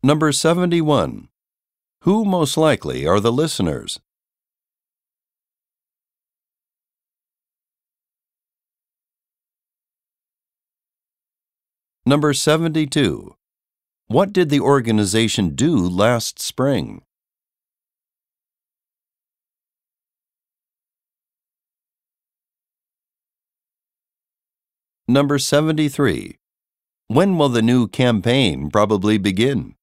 Number 71. Who most likely are the listeners? Number 72. What did the organization do last spring? Number 73. When will the new campaign probably begin?